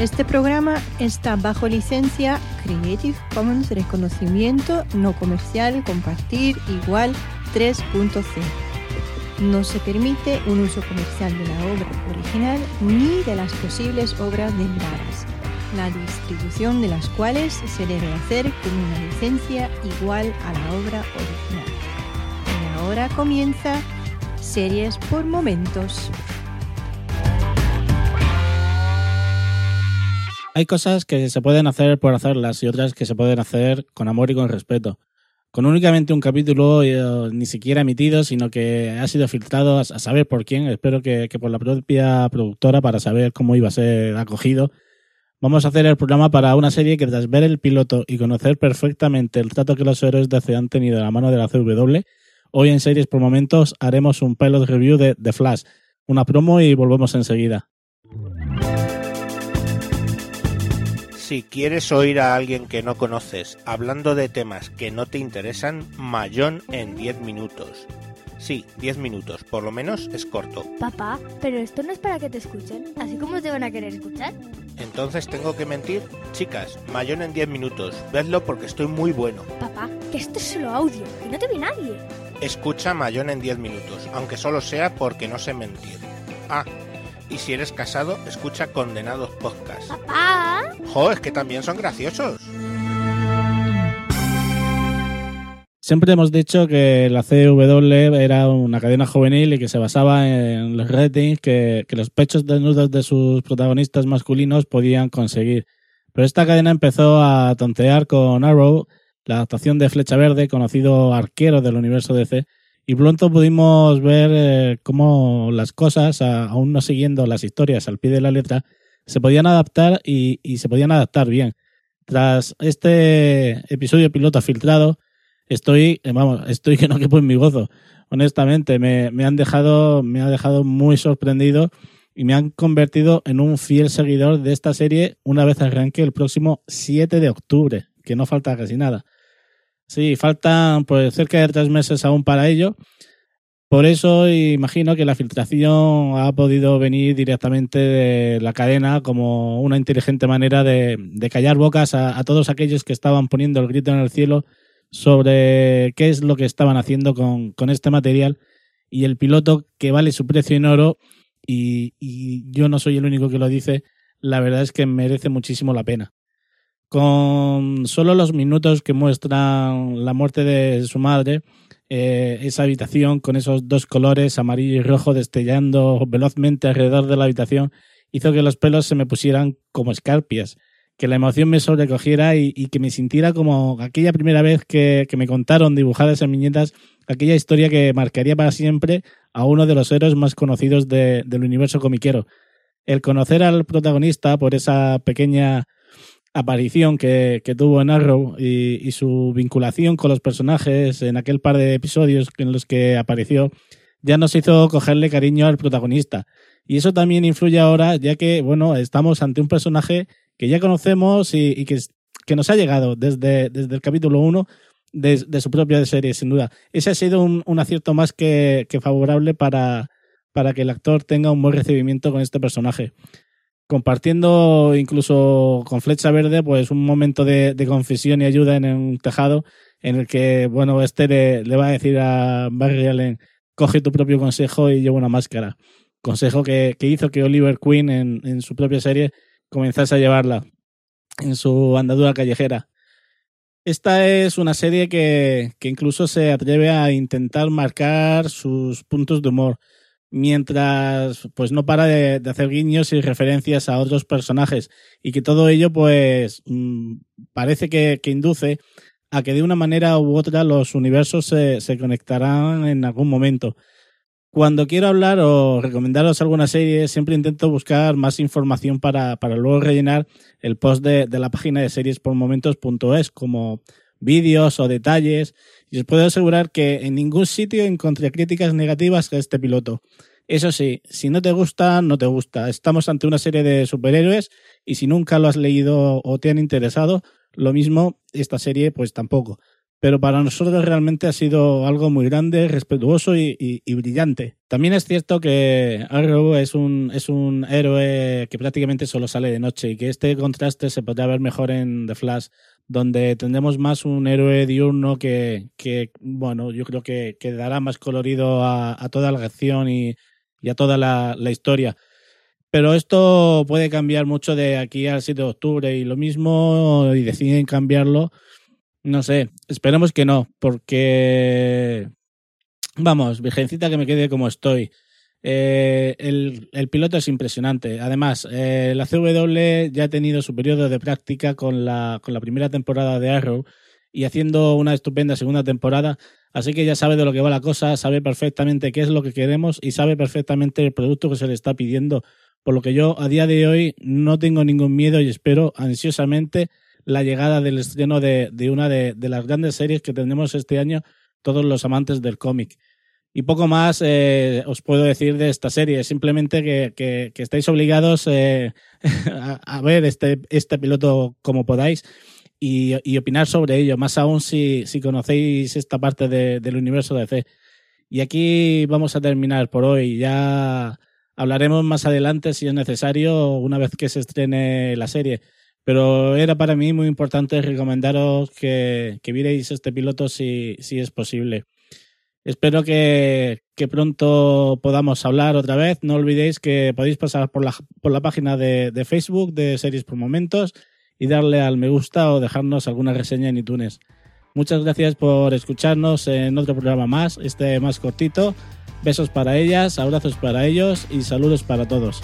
Este programa está bajo licencia Creative Commons Reconocimiento No Comercial Compartir Igual 3.0. No se permite un uso comercial de la obra original ni de las posibles obras derivadas, la distribución de las cuales se debe hacer con una licencia igual a la obra original. Y ahora comienza Series por Momentos. Hay cosas que se pueden hacer por hacerlas y otras que se pueden hacer con amor y con respeto. Con únicamente un capítulo eh, ni siquiera emitido, sino que ha sido filtrado a, saber por quién, espero que, que, por la propia productora para saber cómo iba a ser acogido. Vamos a hacer el programa para una serie que tras ver el piloto y conocer perfectamente el trato que los héroes de DC han tenido de la mano de la CW, hoy en Series por Momentos haremos un pilot review de The Flash, una promo y volvemos enseguida. Si quieres oír a alguien que no conoces hablando de temas que no te interesan, Mayón en 10 minutos. Sí, 10 minutos, por lo menos es corto. Papá, pero esto no es para que te escuchen, así como te van a querer escuchar. Entonces tengo que mentir. Chicas, Mayón en 10 minutos, vedlo porque estoy muy bueno. Papá, que esto es solo audio, que no te ve nadie. Escucha Mayón en 10 minutos, aunque solo sea porque no sé mentir. Ah, y si eres casado, escucha Condenados Podcast. ¡Papá! ¡Jo, es que también son graciosos! Siempre hemos dicho que la CW era una cadena juvenil y que se basaba en los ratings que, que los pechos desnudos de sus protagonistas masculinos podían conseguir. Pero esta cadena empezó a tontear con Arrow, la adaptación de Flecha Verde, conocido arquero del universo DC, y pronto pudimos ver eh, cómo las cosas, aún no siguiendo las historias al pie de la letra, se podían adaptar y, se podían adaptar bien. Tras este episodio piloto filtrado, estoy, eh, vamos, estoy que no quepo en mi gozo. Honestamente, me, han dejado, me ha dejado muy sorprendido y me han convertido en un fiel seguidor de esta serie una vez arranque el próximo 7 de octubre, que no falta casi nada. Sí, faltan pues cerca de tres meses aún para ello. Por eso imagino que la filtración ha podido venir directamente de la cadena como una inteligente manera de, callar bocas a, todos aquellos que estaban poniendo el grito en el cielo sobre qué es lo que estaban haciendo con, este material y el piloto que vale su precio en oro y yo no soy el único que lo dice, la verdad es que merece muchísimo la pena con solo los minutos que muestran la muerte de su madre, eh, esa habitación con esos dos colores, amarillo y rojo, destellando velozmente alrededor de la habitación, hizo que los pelos se me pusieran como escarpias, que la emoción me sobrecogiera y, que me sintiera como aquella primera vez que, me contaron dibujadas en viñetas aquella historia que marcaría para siempre a uno de los héroes más conocidos del universo comiquero. El conocer al protagonista por esa pequeña aparición que, tuvo en Arrow y, su vinculación con los personajes en aquel par de episodios en los que apareció, ya nos hizo cogerle cariño al protagonista. Y eso también influye ahora, ya que, bueno, estamos ante un personaje que ya conocemos y, que, que, nos ha llegado desde, desde el capítulo 1 de, su propia serie, sin duda. Ese ha sido un, un acierto más que, que favorable para, para que el actor tenga un buen recibimiento con este personaje compartiendo incluso con Flecha Verde, pues un momento de, confesión y ayuda en un tejado en el que, bueno, este le, va a decir a Barry Allen, coge tu propio consejo y lleva una máscara. Consejo que, hizo que Oliver Queen en, su propia serie comenzase a llevarla en su andadura callejera. Esta es una serie que, que incluso se atreve a intentar marcar sus puntos de humor mientras pues no para de, hacer guiños y referencias a otros personajes y que todo ello pues mm, parece que, induce a que de una manera u otra los universos se, se conectarán en algún momento. Cuando quiero hablar o recomendaros alguna serie, siempre intento buscar más información para, para luego rellenar el post de, de la página de series por momentos.es, como vídeos o detalles. Y os puedo asegurar que en ningún sitio encontré críticas negativas a este piloto. Eso sí, si no te gusta, no te gusta. Estamos ante una serie de superhéroes y si nunca lo has leído o te han interesado, lo mismo esta serie pues tampoco pero para nosotros realmente ha sido algo muy grande, respetuoso y, brillante. También es cierto que Arrow es un, es un héroe que prácticamente solo sale de noche y que este contraste se podría ver mejor en The Flash, donde tendremos más un héroe diurno que, que bueno, yo creo que, que dará más colorido a, a, toda la acción y, y a toda la, la historia. Pero esto puede cambiar mucho de aquí al 7 de octubre y lo mismo y deciden cambiarlo no sé, esperemos que no, porque vamos, virgencita que me quede como estoy. Eh, el, piloto es impresionante. Además, eh, la CW ya ha tenido su periodo de práctica con la, con la primera temporada de Arrow y haciendo una estupenda segunda temporada. Así que ya sabe de lo que va la cosa, sabe perfectamente qué es lo que queremos y sabe perfectamente el producto que se le está pidiendo. Por lo que yo a día de hoy no tengo ningún miedo y espero ansiosamente la llegada del estreno de, una de, de, las grandes series que tendremos este año todos los amantes del cómic. Y poco más eh, os puedo decir de esta serie, simplemente que, que, que estáis obligados eh, a, ver este, este piloto como podáis y, opinar sobre ello, más aún si, si conocéis esta parte de, del universo de C. Y aquí vamos a terminar por hoy. Ya hablaremos más adelante, si es necesario, una vez que se estrene la serie. Pero era para mí muy importante recomendaros que, que vierais este piloto si, si es posible. Espero que, pronto podamos hablar otra vez. No olvidéis que podéis pasar por la, por la página de, de, Facebook de Series por Momentos y darle al me gusta o dejarnos alguna reseña en iTunes. Muchas gracias por escucharnos en otro programa más, este más cortito. Besos para ellas, abrazos para ellos y saludos para todos.